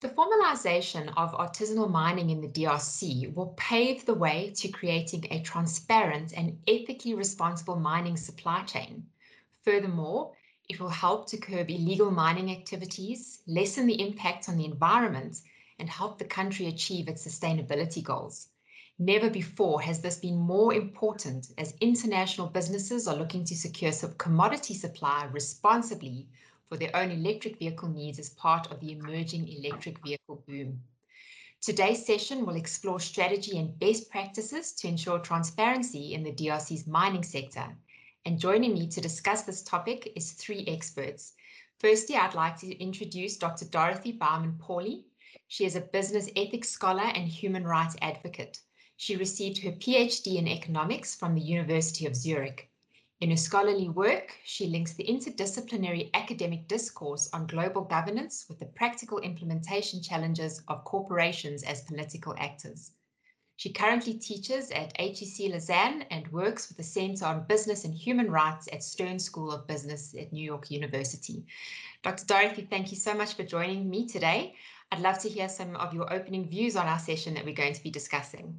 The formalization of artisanal mining in the DRC will pave the way to creating a transparent and ethically responsible mining supply chain. Furthermore, it will help to curb illegal mining activities, lessen the impact on the environment, and help the country achieve its sustainability goals. Never before has this been more important as international businesses are looking to secure commodity supply responsibly for their own electric vehicle needs as part of the emerging electric vehicle boom. Today's session will explore strategy and best practices to ensure transparency in the DRC's mining sector. And joining me to discuss this topic is three experts. Firstly, I'd like to introduce Dr. Dorothy Baumann Pauly. She is a business ethics scholar and human rights advocate. She received her PhD in economics from the University of Zurich. In her scholarly work, she links the interdisciplinary academic discourse on global governance with the practical implementation challenges of corporations as political actors. She currently teaches at HEC Lausanne and works with the Center on Business and Human Rights at Stern School of Business at New York University. Dr. Dorothy, thank you so much for joining me today. I'd love to hear some of your opening views on our session that we're going to be discussing.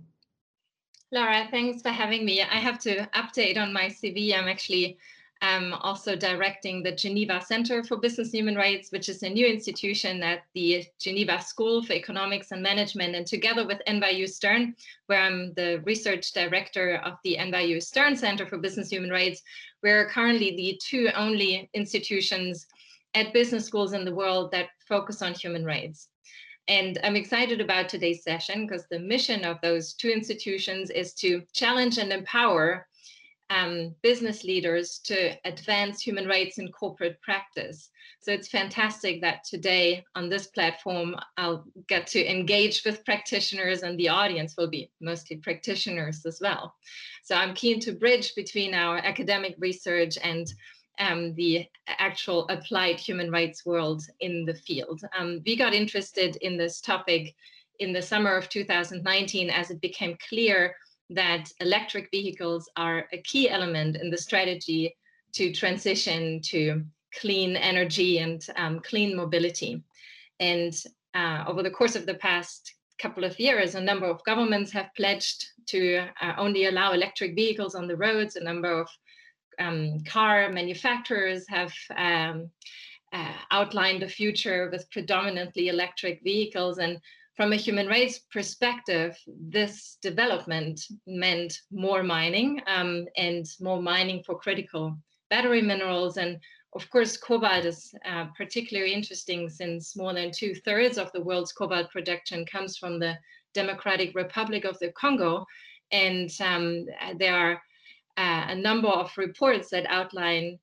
Laura, thanks for having me. I have to update on my CV. I'm actually um, also directing the Geneva Center for Business Human Rights, which is a new institution at the Geneva School for Economics and Management. And together with NYU Stern, where I'm the research director of the NYU Stern Center for Business Human Rights, we're currently the two only institutions at business schools in the world that focus on human rights. And I'm excited about today's session because the mission of those two institutions is to challenge and empower um, business leaders to advance human rights in corporate practice. So it's fantastic that today on this platform, I'll get to engage with practitioners and the audience will be mostly practitioners as well. So I'm keen to bridge between our academic research and um, the actual applied human rights world in the field. Um, we got interested in this topic in the summer of 2019 as it became clear that electric vehicles are a key element in the strategy to transition to clean energy and um, clean mobility. And uh, over the course of the past couple of years, a number of governments have pledged to uh, only allow electric vehicles on the roads. A number of um, car manufacturers have um, uh, outlined a future with predominantly electric vehicles. And from a human rights perspective, this development meant more mining um, and more mining for critical battery minerals. And of course, cobalt is uh, particularly interesting since more than two thirds of the world's cobalt production comes from the Democratic Republic of the Congo. And um, there are uh, a number of reports that outline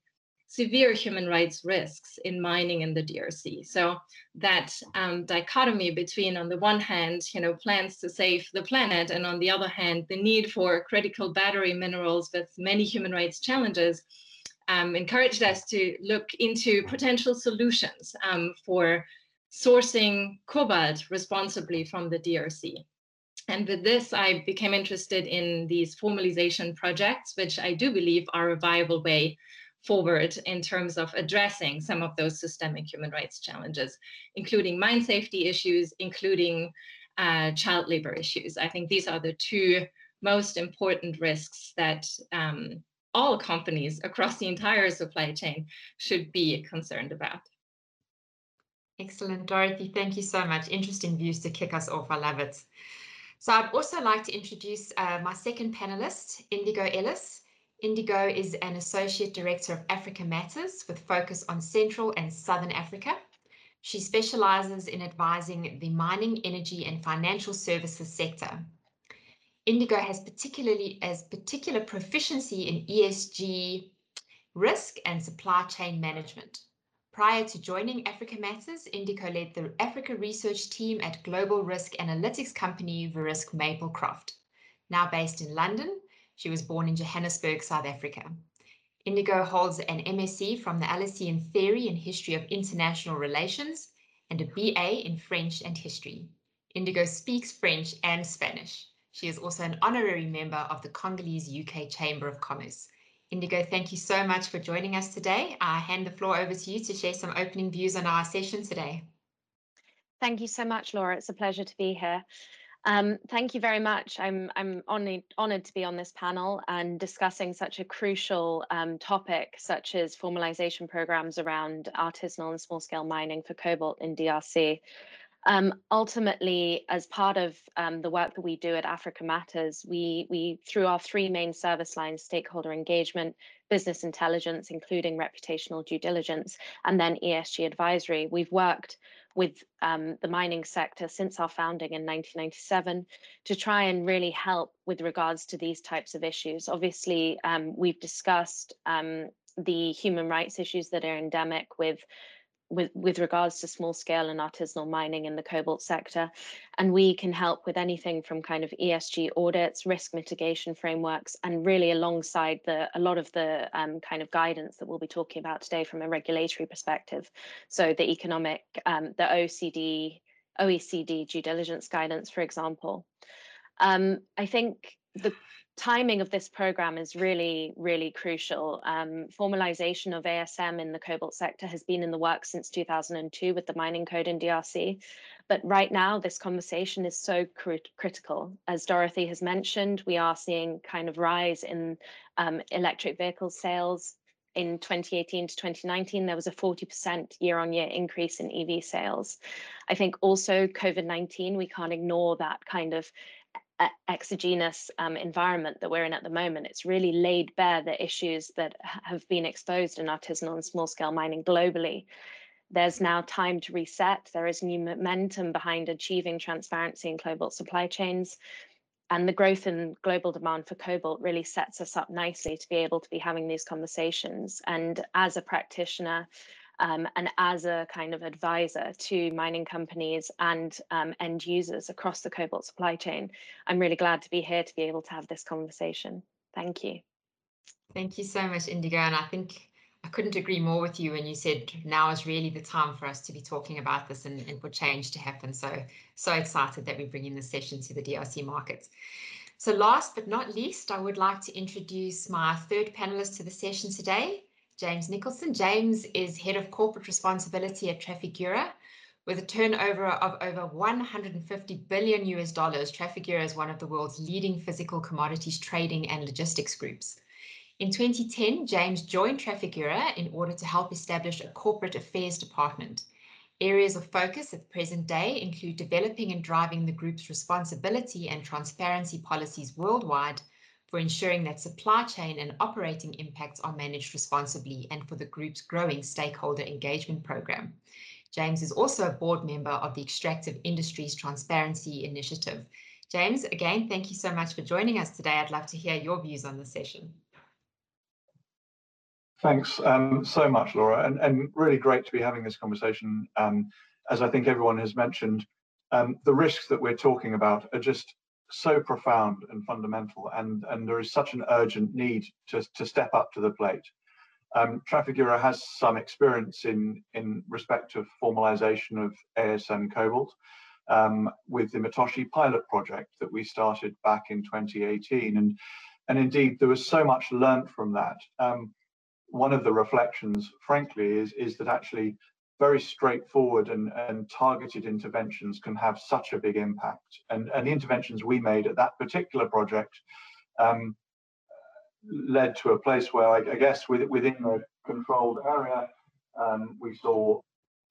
severe human rights risks in mining in the DRC. So that um, dichotomy between, on the one hand, you know, plans to save the planet, and on the other hand, the need for critical battery minerals with many human rights challenges, um, encouraged us to look into potential solutions um, for sourcing cobalt responsibly from the DRC. And with this, I became interested in these formalization projects, which I do believe are a viable way forward in terms of addressing some of those systemic human rights challenges, including mine safety issues, including uh, child labor issues. I think these are the two most important risks that um, all companies across the entire supply chain should be concerned about. Excellent, Dorothy. Thank you so much. Interesting views to kick us off. I love it. So I'd also like to introduce uh, my second panelist, Indigo Ellis. Indigo is an Associate Director of Africa Matters with focus on Central and Southern Africa. She specializes in advising the mining, energy and financial services sector. Indigo has particularly as particular proficiency in ESG risk and supply chain management. Prior to joining Africa Matters, Indigo led the Africa research team at global risk analytics company Verisk Maplecroft. Now based in London, she was born in Johannesburg, South Africa. Indigo holds an MSc from the LSE in Theory and History of International Relations and a BA in French and History. Indigo speaks French and Spanish. She is also an honorary member of the Congolese UK Chamber of Commerce. Indigo, thank you so much for joining us today. I hand the floor over to you to share some opening views on our session today. Thank you so much, Laura. It's a pleasure to be here. Um, thank you very much. I'm I'm honored, honored to be on this panel and discussing such a crucial um, topic, such as formalization programs around artisanal and small scale mining for cobalt in DRC. Um, ultimately, as part of um, the work that we do at Africa Matters, we, we, through our three main service lines, stakeholder engagement, business intelligence, including reputational due diligence, and then ESG advisory, we've worked with um, the mining sector since our founding in 1997 to try and really help with regards to these types of issues. Obviously, um, we've discussed um, the human rights issues that are endemic with with, with regards to small scale and artisanal mining in the cobalt sector. And we can help with anything from kind of ESG audits, risk mitigation frameworks, and really alongside the a lot of the um, kind of guidance that we'll be talking about today from a regulatory perspective. So the economic, um, the OECD, OECD due diligence guidance, for example. Um, I think the timing of this program is really, really crucial. Um, formalization of ASM in the cobalt sector has been in the works since 2002 with the mining code in DRC. But right now, this conversation is so crit critical. As Dorothy has mentioned, we are seeing kind of rise in um, electric vehicle sales. In 2018 to 2019, there was a 40% year on year increase in EV sales. I think also COVID 19, we can't ignore that kind of exogenous um, environment that we're in at the moment. It's really laid bare the issues that have been exposed in artisanal and small scale mining globally. There's now time to reset. There is new momentum behind achieving transparency in cobalt supply chains. And the growth in global demand for cobalt really sets us up nicely to be able to be having these conversations. And as a practitioner, um, and as a kind of advisor to mining companies and um, end users across the cobalt supply chain. I'm really glad to be here to be able to have this conversation. Thank you. Thank you so much, Indigo. And I think I couldn't agree more with you when you said now is really the time for us to be talking about this and, and for change to happen. So, so excited that we're bringing this session to the DRC markets. So last but not least, I would like to introduce my third panelist to the session today, James Nicholson. James is Head of Corporate Responsibility at Trafigura. With a turnover of over 150 billion US dollars, Trafigura is one of the world's leading physical commodities trading and logistics groups. In 2010, James joined Trafigura in order to help establish a corporate affairs department. Areas of focus at the present day include developing and driving the group's responsibility and transparency policies worldwide, for ensuring that supply chain and operating impacts are managed responsibly and for the group's growing stakeholder engagement program. James is also a board member of the Extractive Industries Transparency Initiative. James, again, thank you so much for joining us today. I'd love to hear your views on the session. Thanks um, so much, Laura, and, and really great to be having this conversation. Um, as I think everyone has mentioned, um, the risks that we're talking about are just so profound and fundamental, and, and there is such an urgent need to, to step up to the plate. Um, Trafigura has some experience in, in respect of formalization of ASM Cobalt um, with the Mutoshi pilot project that we started back in 2018. And, and indeed, there was so much learnt from that. Um, one of the reflections, frankly, is, is that actually very straightforward and, and targeted interventions can have such a big impact. And, and the interventions we made at that particular project um, led to a place where I, I guess with, within the controlled area, um, we saw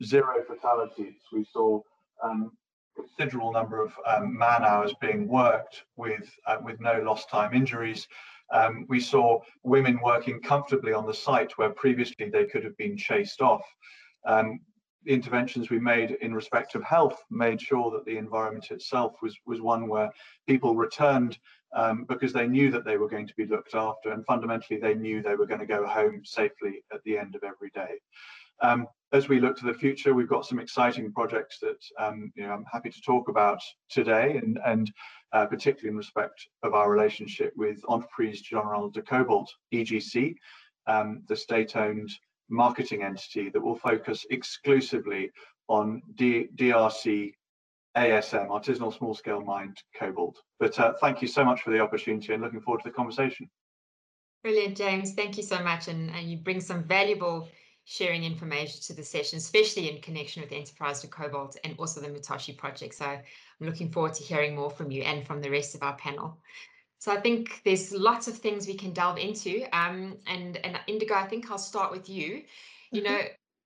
zero fatalities. We saw um, considerable number of um, man hours being worked with uh, with no lost time injuries. Um, we saw women working comfortably on the site where previously they could have been chased off. Um, the interventions we made in respect of health made sure that the environment itself was was one where people returned um, because they knew that they were going to be looked after and fundamentally they knew they were going to go home safely at the end of every day. Um, as we look to the future, we've got some exciting projects that um, you know, I'm happy to talk about today, and, and uh, particularly in respect of our relationship with Entreprise Generale de Cobalt, EGC, um, the state-owned marketing entity that will focus exclusively on D DRC ASM, artisanal small scale mined cobalt. But uh, thank you so much for the opportunity and looking forward to the conversation. Brilliant, James. Thank you so much. And, and you bring some valuable sharing information to the session, especially in connection with Enterprise to Cobalt and also the Mutoshi project. So I'm looking forward to hearing more from you and from the rest of our panel. So I think there's lots of things we can delve into. Um, and, and Indigo, I think I'll start with you. You mm-hmm. know,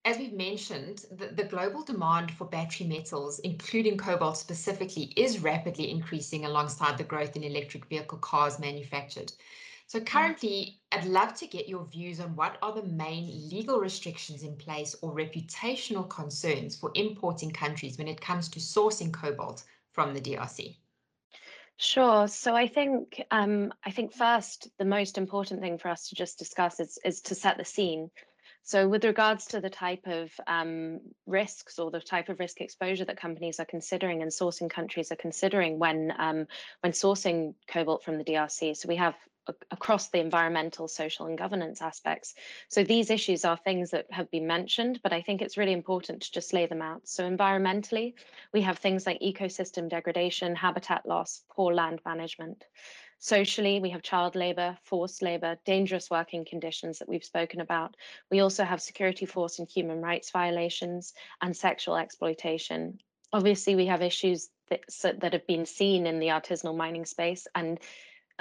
as we've mentioned, the, the, global demand for battery metals, including cobalt specifically, is rapidly increasing alongside the growth in electric vehicle cars manufactured. So mm. currently, I'd love to get your views on what are the main legal restrictions in place or reputational concerns for importing countries when it comes to sourcing cobalt from the DRC. Sure. So I think um, I think first the most important thing for us to just discuss is is to set the scene. So with regards to the type of um, risks or the type of risk exposure that companies are considering and sourcing countries are considering when um, when sourcing cobalt from the DRC, so we have across the environmental, social, and governance aspects. So these issues are things that have been mentioned, but I think it's really important to just lay them out. So environmentally, we have things like ecosystem degradation, habitat loss, poor land management. Socially, we have child labour, forced labour, dangerous working conditions that we've spoken about. We also have security force and human rights violations and sexual exploitation. Obviously, we have issues that, that have been seen in the artisanal mining space and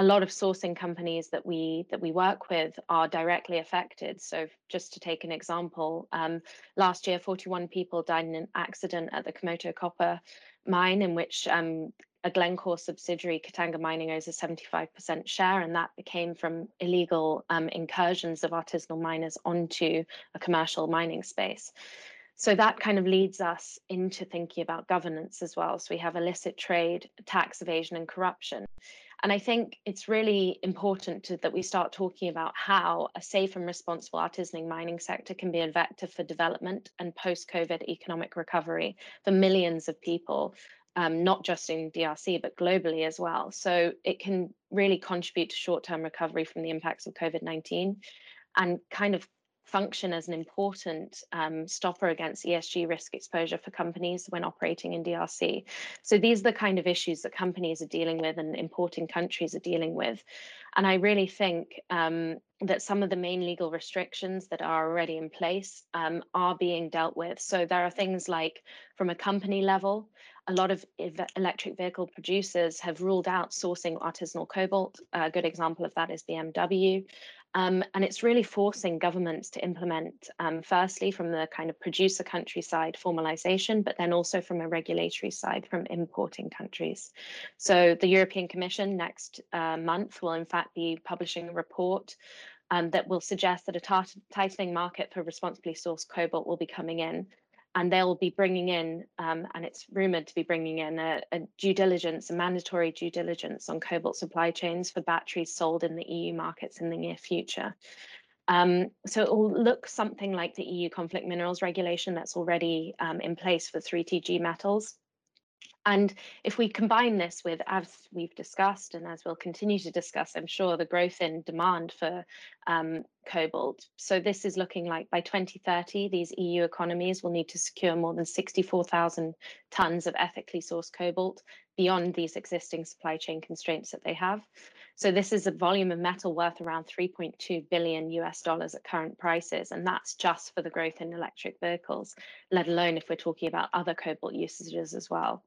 a lot of sourcing companies that we that we work with are directly affected. So just to take an example, um, last year 41 people died in an accident at the Kamoto copper mine in which um, a Glencore subsidiary, Katanga Mining, owns a 75% share, and that became from illegal um, incursions of artisanal miners onto a commercial mining space. So that kind of leads us into thinking about governance as well. So we have illicit trade, tax evasion, and corruption. And I think it's really important to, that we start talking about how a safe and responsible artisanal mining sector can be a vector for development and post COVID economic recovery for millions of people, um, not just in DRC, but globally as well. So it can really contribute to short term recovery from the impacts of COVID 19 and kind of function as an important um, stopper against ESG risk exposure for companies when operating in DRC. So these are the kind of issues that companies are dealing with and importing countries are dealing with. And I really think um, that some of the main legal restrictions that are already in place um, are being dealt with. So there are things like from a company level, a lot of electric vehicle producers have ruled out sourcing artisanal cobalt. A good example of that is BMW. Um, and it's really forcing governments to implement, um, firstly, from the kind of producer country side formalization, but then also from a regulatory side from importing countries. So the European Commission next uh, month will, in fact, be publishing a report um, that will suggest that a tightening market for responsibly sourced cobalt will be coming in and they'll be bringing in, um, and it's rumored to be bringing in a, a, due diligence, a mandatory due diligence on cobalt supply chains for batteries sold in the EU markets in the near future. Um, so it will look something like the EU conflict minerals regulation that's already um, in place for 3TG metals. And if we combine this with, as we've discussed, and as we'll continue to discuss, I'm sure, the growth in demand for um, cobalt. So this is looking like by 2030, these EU economies will need to secure more than 64,000 tons of ethically sourced cobalt beyond these existing supply chain constraints that they have. So this is a volume of metal worth around 3.2 billion US dollars at current prices, and that's just for the growth in electric vehicles, let alone if we're talking about other cobalt usages as well.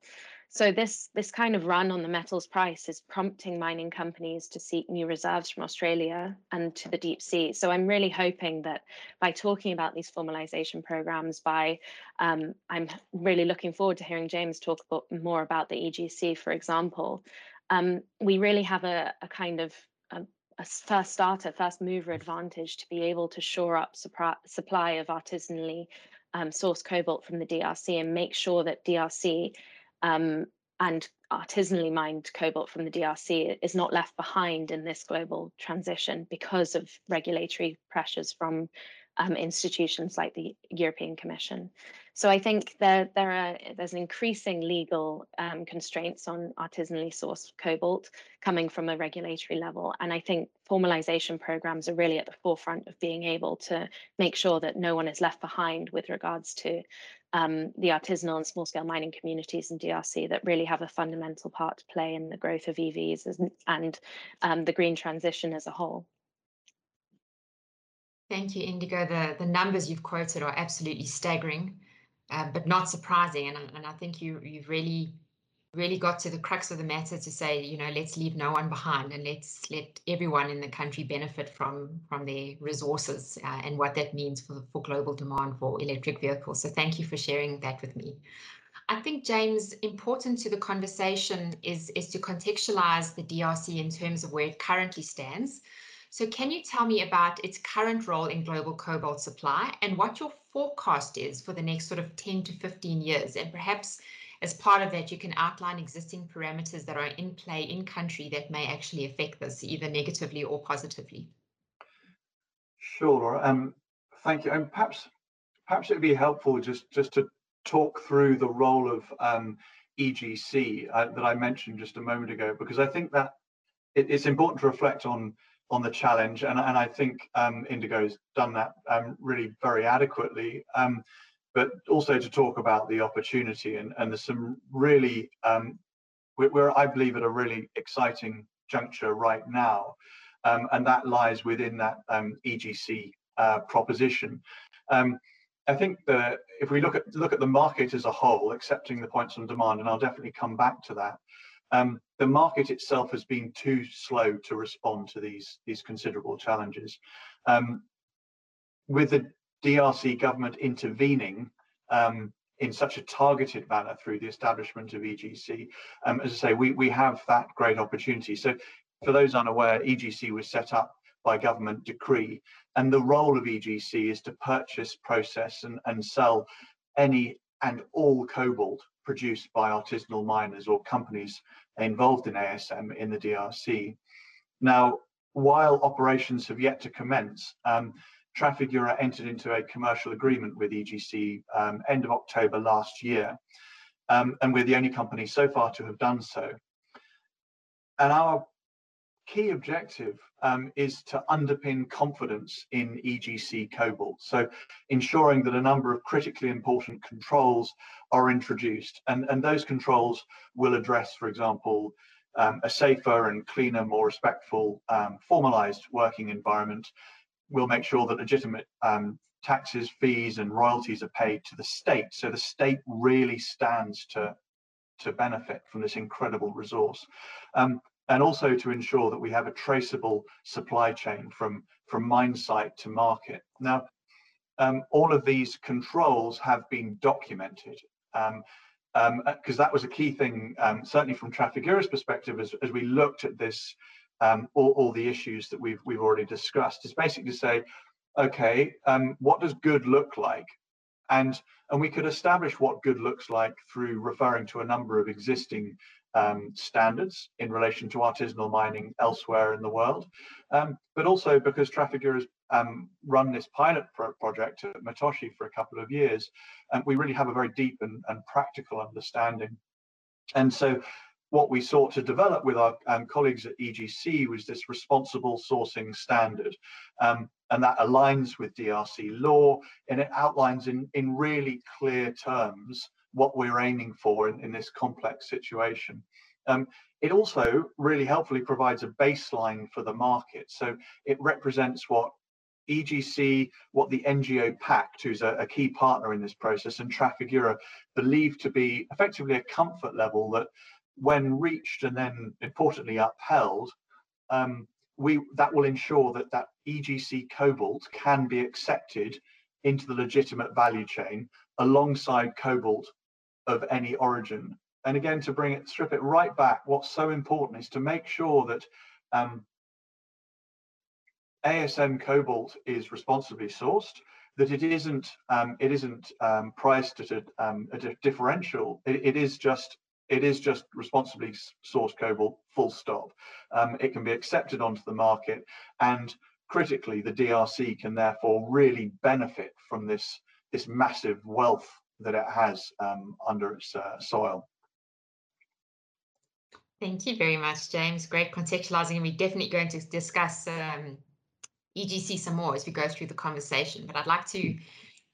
So this this kind of run on the metals price is prompting mining companies to seek new reserves from Australia and to the deep sea. So I'm really hoping that by talking about these formalization programs, by um, I'm really looking forward to hearing James talk about, more about the EGC, for example. Um, we really have a, a kind of a, a first starter, first mover advantage to be able to shore up supply of artisanally um, sourced cobalt from the DRC and make sure that DRC um, and artisanally mined cobalt from the DRC is not left behind in this global transition because of regulatory pressures from um, institutions like the European Commission. So I think there there are there's increasing legal um, constraints on artisanally sourced cobalt coming from a regulatory level, and I think formalization programs are really at the forefront of being able to make sure that no one is left behind with regards to um, the artisanal and small scale mining communities in DRC that really have a fundamental part to play in the growth of EVs and, um, the green transition as a whole. Thank you, Indigo. The, the numbers you've quoted are absolutely staggering, uh, but not surprising. And, and I think you, you've really really got to the crux of the matter to say, you know, let's leave no one behind and let's let everyone in the country benefit from from their resources uh, and what that means for, for global demand for electric vehicles. So thank you for sharing that with me. I think, James, important to the conversation is, is to contextualize the DRC in terms of where it currently stands. So can you tell me about its current role in global cobalt supply and what your forecast is for the next sort of 10 to 15 years? And perhaps as part of that, you can outline existing parameters that are in play in country that may actually affect this either negatively or positively. Sure, Laura. Um, thank you. And perhaps perhaps it'd be helpful just just to talk through the role of um, EGC uh, that I mentioned just a moment ago, because I think that it, it's important to reflect on on the challenge, and, and I think um, Indigo's done that um, really very adequately. Um, but also to talk about the opportunity. And, and there's some really, um, we're, we're, I believe, at a really exciting juncture right now. Um, and that lies within that um, EGC uh, proposition. Um, I think that if we look at look at the market as a whole, accepting the points on demand, and I'll definitely come back to that, um, the market itself has been too slow to respond to these these considerable challenges. Um, with the DRC government intervening um, in such a targeted manner through the establishment of EGC. Um, as I say, we, we have that great opportunity. So for those unaware, EGC was set up by government decree, and the role of EGC is to purchase, process, and, and sell any and all cobalt produced by artisanal miners or companies involved in ASM in the DRC. Now, while operations have yet to commence, um, Trafigura entered into a commercial agreement with EGC um, end of October last year, um, and we're the only company so far to have done so. And our key objective um, is to underpin confidence in EGC Cobalt. So ensuring that a number of critically important controls are introduced. And, and those controls will address, for example, um, a safer and cleaner, more respectful, um, formalized working environment, we'll make sure that legitimate um, taxes, fees, and royalties are paid to the state. So the state really stands to to benefit from this incredible resource. Um, and also to ensure that we have a traceable supply chain from, from mine site to market. Now, um, all of these controls have been documented because um, um, that was a key thing, um, certainly from Trafigura's perspective, as, as we looked at this um, all, all, the issues that we've we've already discussed. Is basically to say, okay, um, what does good look like? And and we could establish what good looks like through referring to a number of existing um, standards in relation to artisanal mining elsewhere in the world, um, but also because Trafigura has um, run this pilot pro project at Mutoshi for a couple of years, and we really have a very deep and, and practical understanding. And so what we sought to develop with our um, colleagues at EGC was this responsible sourcing standard. Um, and that aligns with DRC law and it outlines in, in really clear terms what we're aiming for in, in this complex situation. Um, it also really helpfully provides a baseline for the market. So it represents what EGC, what the NGO Pact, who's a, a, key partner in this process, and Trafigura believe to be effectively a comfort level that when reached and then importantly upheld, um, we that will ensure that that EGC cobalt can be accepted into the legitimate value chain alongside cobalt of any origin. And again, to bring it, strip it right back, what's so important is to make sure that um, ASM cobalt is responsibly sourced, that it isn't um, it isn't um, priced at a, um, a differential. It, it is just it is just responsibly sourced cobalt, full stop. Um, it can be accepted onto the market, and critically, the DRC can therefore really benefit from this, this massive wealth that it has um, under its uh, soil. Thank you very much, James. Great contextualizing, and we're definitely going to discuss um, EGC some more as we go through the conversation. But I'd like to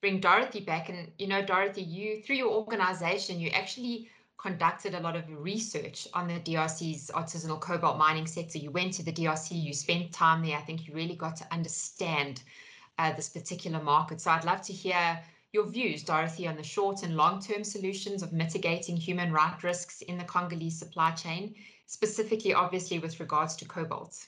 bring Dorothy back, and you know, Dorothy, you through your organization, you actually conducted a lot of research on the DRC's artisanal cobalt mining sector. You went to the DRC, you spent time there. I think you really got to understand uh, this particular market. So I'd love to hear your views, Dorothy, on the short and long-term solutions of mitigating human rights risks in the Congolese supply chain, specifically, obviously, with regards to cobalt.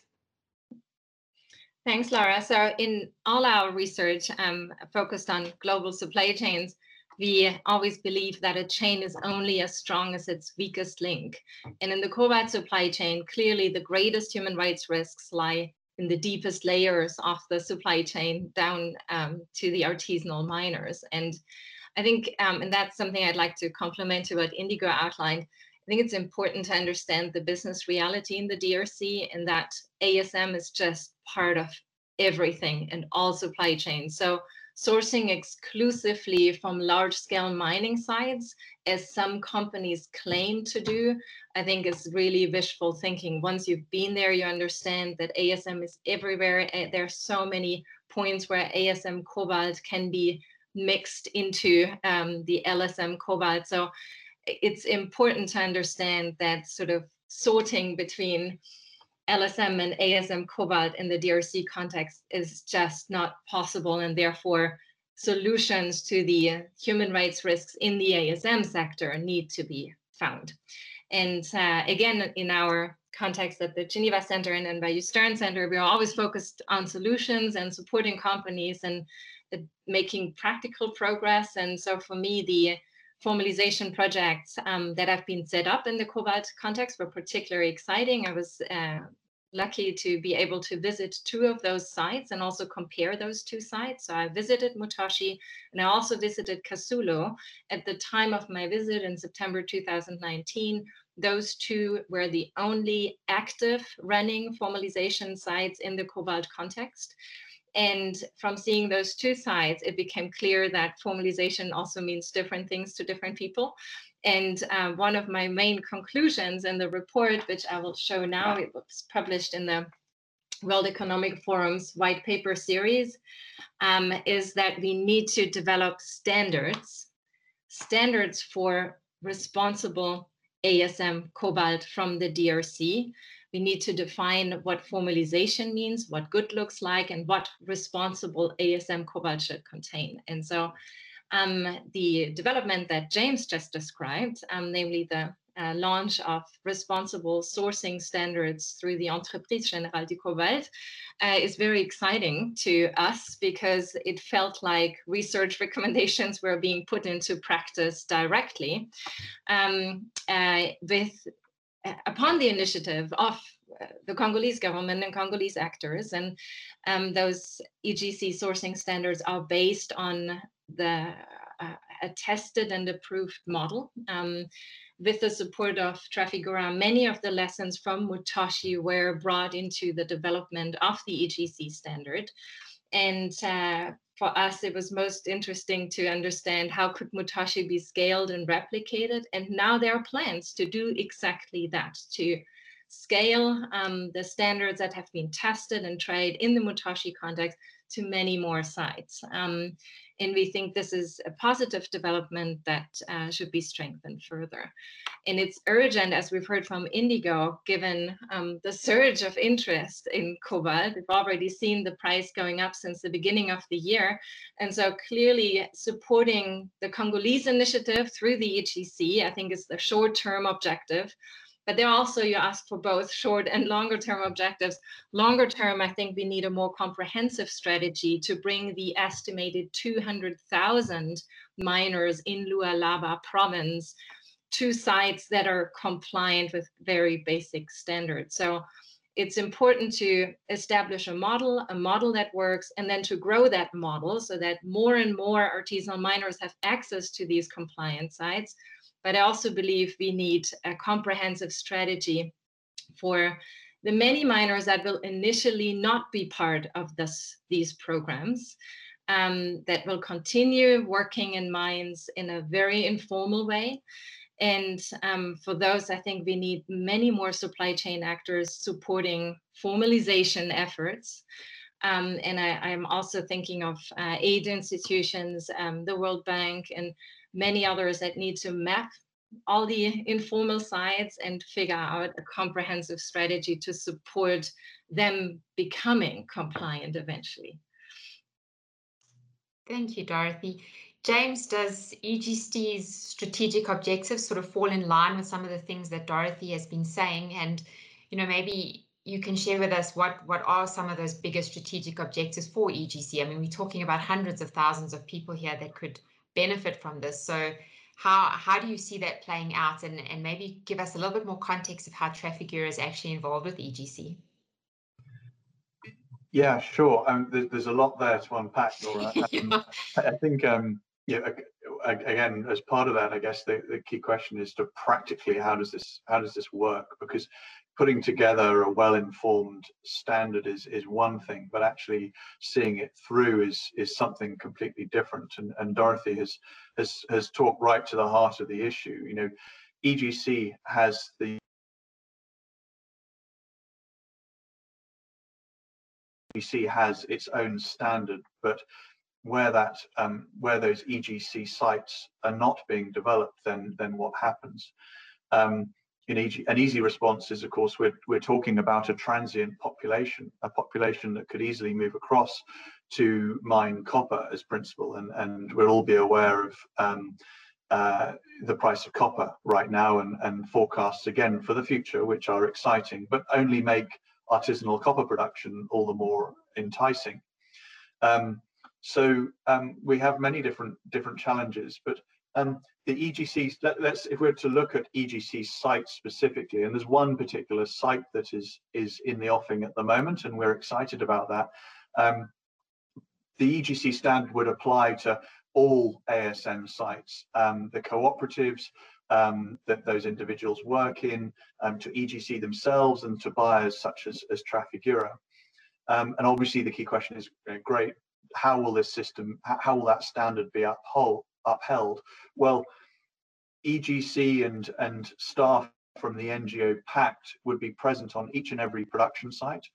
Thanks, Laura. So in all our research um, focused on global supply chains, we always believe that a chain is only as strong as its weakest link. And in the cobalt supply chain, clearly the greatest human rights risks lie in the deepest layers of the supply chain down um, to the artisanal miners. And I think, um, and that's something I'd like to complement to what Indigo outlined. I think it's important to understand the business reality in the DRC and that ASM is just part of everything and all supply chains. So sourcing exclusively from large scale mining sites, as some companies claim to do, I think is really wishful thinking. Once you've been there, you understand that ASM is everywhere. There are so many points where ASM cobalt can be mixed into um, the LSM cobalt. So it's important to understand that sort of sorting between LSM and ASM cobalt in the DRC context is just not possible, and therefore solutions to the human rights risks in the ASM sector need to be found. And uh, again, in our context at the Geneva Center and, and NYU Stern Center, we are always focused on solutions and supporting companies and uh, making practical progress. And so for me, the formalization projects um, that have been set up in the cobalt context were particularly exciting. I was uh, lucky to be able to visit two of those sites and also compare those two sites. So I visited Mutoshi and I also visited Kasulo. At the time of my visit in September 2019, those two were the only active running formalization sites in the cobalt context. And from seeing those two sides, it became clear that formalization also means different things to different people. And uh, one of my main conclusions in the report, which I will show now, it was published in the World Economic Forum's white paper series, um, is that we need to develop standards, standards for responsible ASM cobalt from the DRC we need to define what formalization means, what good looks like, and what responsible ASM cobalt should contain. And so um, the development that James just described, um, namely the uh, launch of responsible sourcing standards through the Entreprise Générale du Cobalt uh, is very exciting to us because it felt like research recommendations were being put into practice directly. Um, uh, with upon the initiative of uh, the Congolese government and Congolese actors, and um, those EGC sourcing standards are based on the uh, a tested and approved model. Um, with the support of Trafigura, many of the lessons from Mutoshi were brought into the development of the EGC standard. And uh, for us, it was most interesting to understand how could Mutoshi be scaled and replicated. And now there are plans to do exactly that, to scale um, the standards that have been tested and tried in the Mutoshi context to many more sites. Um, and we think this is a positive development that uh, should be strengthened further. And it's urgent, as we've heard from Indigo, given um, the surge of interest in cobalt. We've already seen the price going up since the beginning of the year. And so clearly supporting the Congolese initiative through the EGC, I think is the short-term objective. But there also you ask for both short and longer term objectives. Longer term, I think we need a more comprehensive strategy to bring the estimated 200,000 miners in Lualaba province to sites that are compliant with very basic standards. So it's important to establish a model, a model that works, and then to grow that model so that more and more artisanal miners have access to these compliant sites but I also believe we need a comprehensive strategy for the many miners that will initially not be part of this, these programs, um, that will continue working in mines in a very informal way. And um, for those, I think we need many more supply chain actors supporting formalization efforts. Um, and I, am also thinking of uh, aid institutions, um, the World Bank, and many others that need to map all the informal sides and figure out a comprehensive strategy to support them becoming compliant eventually. Thank you, Dorothy. James, does EGC's strategic objectives sort of fall in line with some of the things that Dorothy has been saying? And, you know, maybe you can share with us what, what are some of those bigger strategic objectives for EGC? I mean, we're talking about hundreds of thousands of people here that could benefit from this. So how, how do you see that playing out? And, and maybe give us a little bit more context of how Trafigura is actually involved with EGC. Yeah, sure. Um, there's, there's a lot there to unpack, Laura. Um, I think um, yeah, again, as part of that, I guess the, the key question is to practically how does this how does this work? Because putting together a well-informed standard is is one thing, but actually seeing it through is is something completely different. And, and Dorothy has has has talked right to the heart of the issue. You know, EGC has the EGC has its own standard, but where that um, where those EGC sites are not being developed, then then what happens? Um, in EG, an easy response is, of course, we're we're talking about a transient population, a population that could easily move across to mine copper as principal, and and we'll all be aware of um, uh, the price of copper right now and and forecasts again for the future, which are exciting, but only make artisanal copper production all the more enticing. Um, so um, we have many different different challenges, but um, the EGC, let, us if we're to look at EGC sites specifically, and there's one particular site that is is in the offing at the moment, and we're excited about that. Um, the EGC standard would apply to all ASM sites, um, the cooperatives um, that those individuals work in, um, to EGC themselves, and to buyers such as, as Trafigura. Um, and obviously, the key question is uh, great how will this system, how will that standard be uphold, upheld? Well, EGC and, and staff from the NGO Pact would be present on each and every production site.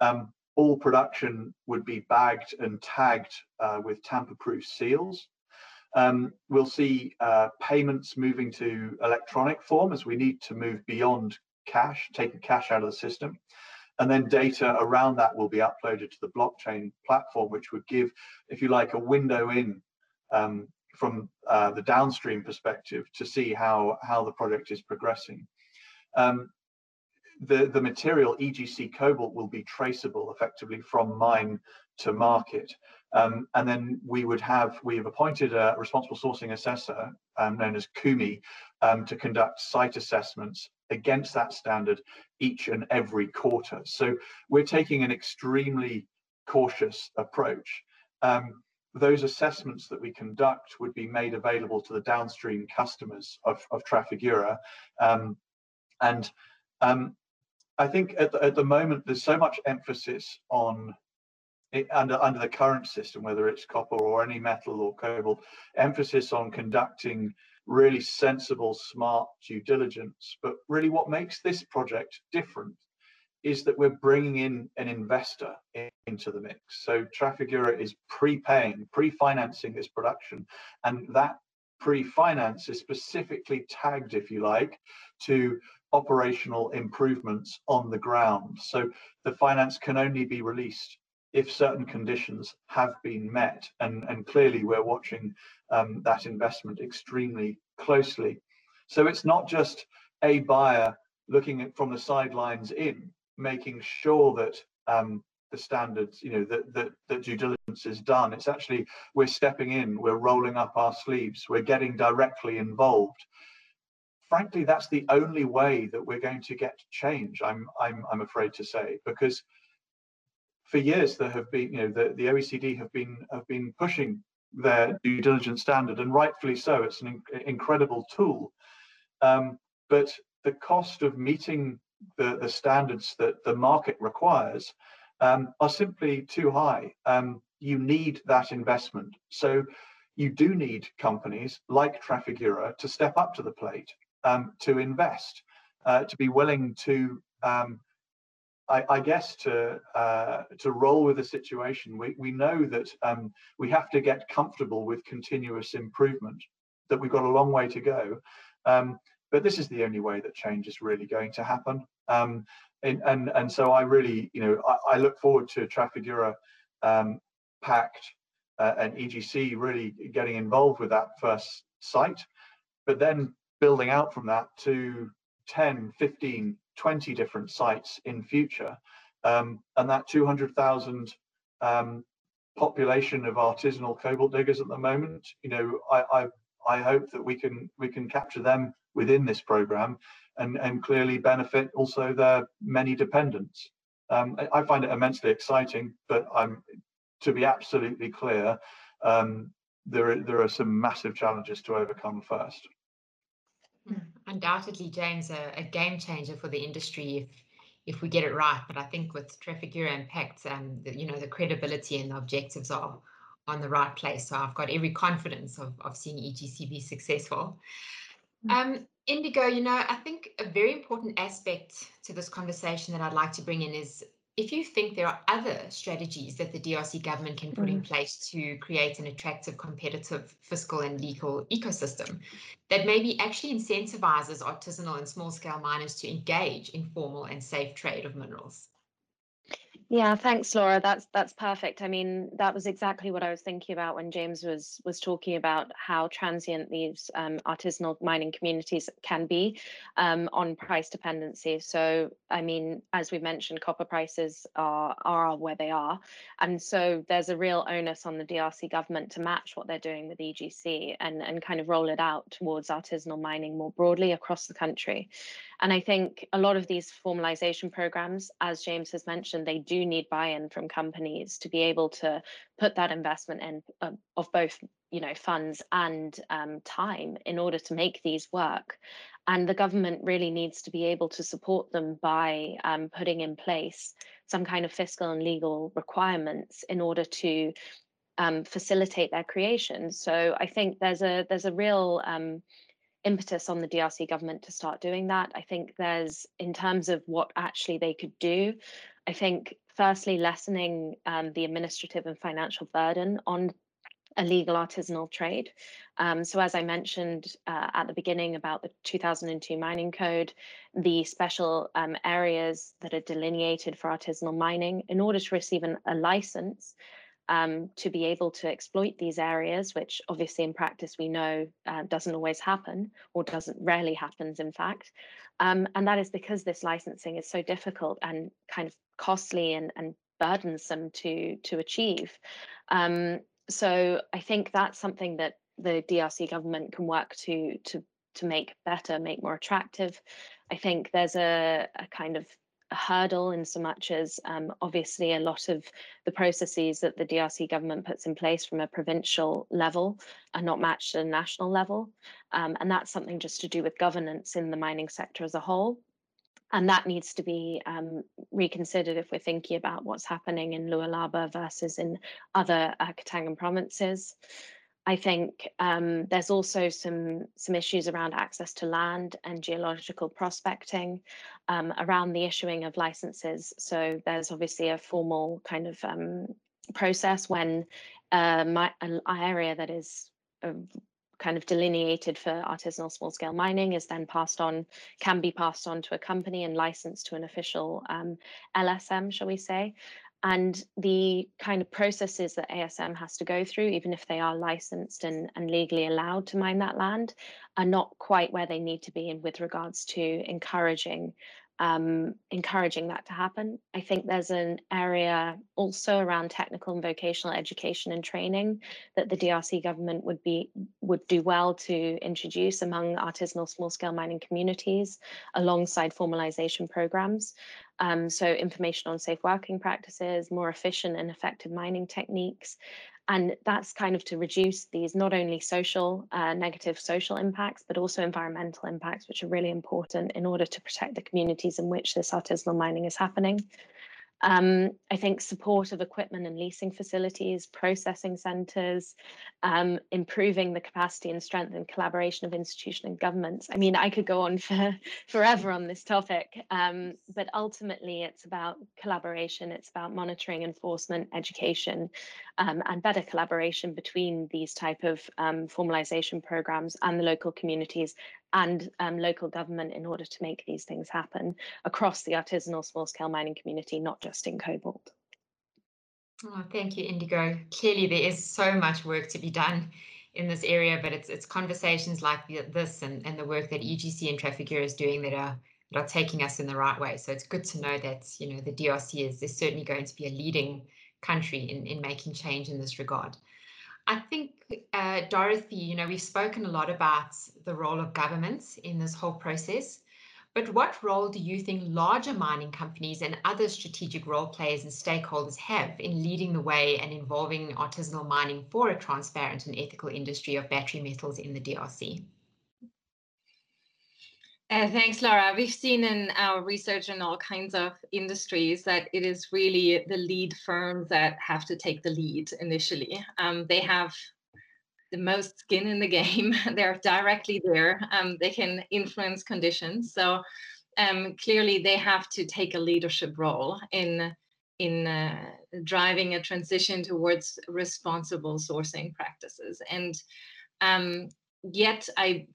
Um, all production would be bagged and tagged uh, with tamper-proof seals. Um, we'll see uh, payments moving to electronic form as we need to move beyond cash, taking cash out of the system. And then data around that will be uploaded to the blockchain platform, which would give, if you like, a window in um, from uh, the downstream perspective to see how, how the project is progressing. Um, the, the material EGC cobalt will be traceable effectively from mine to market. Um, and then we would have, we have appointed a responsible sourcing assessor um, known as Kumi um, to conduct site assessments against that standard each and every quarter. So we're taking an extremely cautious approach. Um, those assessments that we conduct would be made available to the downstream customers of, of Trafigura. Um, and um, I think at the, at the moment, there's so much emphasis on it, under under the current system, whether it's copper or any metal or cobalt, emphasis on conducting really sensible, smart due diligence. But really, what makes this project different is that we're bringing in an investor in, into the mix. So Trafigura is prepaying, pre-financing this production, and that pre-finance is specifically tagged, if you like, to operational improvements on the ground. So the finance can only be released if certain conditions have been met. And, and clearly we're watching um, that investment extremely closely. So it's not just a buyer looking at from the sidelines in, making sure that um, the standards, you know, that, that, that due diligence is done. It's actually, we're stepping in, we're rolling up our sleeves, we're getting directly involved. Frankly, that's the only way that we're going to get change, I'm, I'm, I'm afraid to say, because for years there have been, you know, the, the OECD have been have been pushing their due diligence standard, and rightfully so. It's an in incredible tool, um, but the cost of meeting the, the standards that the market requires um, are simply too high. Um, you need that investment. So you do need companies like Trafigura to step up to the plate, um, to invest, uh, to be willing to um, I, I guess to uh, to roll with the situation, we, we know that um, we have to get comfortable with continuous improvement, that we've got a long way to go. But this is the only way that change is really going to happen. Um, and, and, and so I really, you know, I, I look forward to Trafigura um, Pact uh, and EGC really getting involved with that first site, but then building out from that to 10, 15, 20 different sites in future. Um, and that 200,000 um, population of artisanal cobalt diggers at the moment, you know, I, I, I hope that we can we can capture them within this program and, and clearly benefit also their many dependents. Um, I find it immensely exciting, but I'm to be absolutely clear, um, there, there are some massive challenges to overcome first. Undoubtedly, James, a, a game changer for the industry if if we get it right. But I think with Trafigura Impact, um, the, you know, the credibility and the objectives are on the right place. So I've got every confidence of, of seeing EGC be successful. Hmm. Um, Indigo, you know, I think a very important aspect to this conversation that I'd like to bring in is if you think there are other strategies that the DRC government can put mm. in place to create an attractive, competitive, fiscal and legal ecosystem that maybe actually incentivizes artisanal and small scale miners to engage in formal and safe trade of minerals. Yeah, thanks, Laura. That's that's perfect. I mean, that was exactly what I was thinking about when James was was talking about how transient these um, artisanal mining communities can be um, on price dependency. So, I mean, as we mentioned, copper prices are are where they are, and so there's a real onus on the DRC government to match what they're doing with EGC and and kind of roll it out towards artisanal mining more broadly across the country. And I think a lot of these formalization programs, as James has mentioned, they do need buy-in from companies to be able to put that investment in uh, of both you know funds and um, time in order to make these work. And the government really needs to be able to support them by um, putting in place some kind of fiscal and legal requirements in order to um, facilitate their creation. So i think there's a there's a real um, impetus on the DRC government to start doing that. I think there's, in terms of what actually they could do, I think firstly, lessening um, the administrative and financial burden on illegal artisanal trade. Um, so as I mentioned uh, at the beginning about the 2002 mining code, the special um, areas that are delineated for artisanal mining, in order to receive an, a license, um, to be able to exploit these areas, which obviously in practice we know uh, doesn't always happen or doesn't rarely happens, in fact. Um, and that is because this licensing is so difficult and kind of costly and, and burdensome to to achieve. Um, so I think that's something that the DRC government can work to to to make better, make more attractive. I think there's a, a kind of hurdle in so much as um, obviously a lot of the processes that the DRC government puts in place from a provincial level are not matched at a national level. Um, and that's something just to do with governance in the mining sector as a whole. And that needs to be um, reconsidered if we're thinking about what's happening in Lualaba versus in other uh, Katangan provinces. I think um, there's also some some issues around access to land and geological prospecting um, around the issuing of licenses. So there's obviously a formal kind of um, process when uh, my, an area that is uh, kind of delineated for artisanal small scale mining is then passed on, can be passed on to a company and licensed to an official um, LSM, shall we say and the kind of processes that ASM has to go through, even if they are licensed and, and legally allowed to mine that land, are not quite where they need to be in with regards to encouraging um, encouraging that to happen. I think there's an area also around technical and vocational education and training that the DRC government would be would do well to introduce among artisanal small scale mining communities alongside formalization programs. Um, so information on safe working practices, more efficient and effective mining techniques, and that's kind of to reduce these not only social uh, negative social impacts but also environmental impacts which are really important in order to protect the communities in which this artisanal mining is happening um, I think support of equipment and leasing facilities, processing centres, um, improving the capacity and strength and collaboration of institution and governments. I mean, I could go on for forever on this topic, um, but ultimately it's about collaboration, it's about monitoring, enforcement, education, um, and better collaboration between these type of um, formalization programs and the local communities and um, local government in order to make these things happen across the artisanal small scale mining community, not just in cobalt. Oh, thank you, Indigo. Clearly, there is so much work to be done in this area, but it's it's conversations like this and, and the work that EGC and Trafigura is doing that are that are taking us in the right way. So it's good to know that you know the DRC is, is certainly going to be a leading country in, in making change in this regard. I think, uh, Dorothy, you know, we've spoken a lot about the role of governments in this whole process. But what role do you think larger mining companies and other strategic role players and stakeholders have in leading the way and involving artisanal mining for a transparent and ethical industry of battery metals in the DRC? Uh, thanks, Laura. We've seen in our research in all kinds of industries that it is really the lead firms that have to take the lead initially. Um, they have the most skin in the game. They're directly there. Um, they can influence conditions. So um, clearly, they have to take a leadership role in in uh, driving a transition towards responsible sourcing practices. And um, yet, I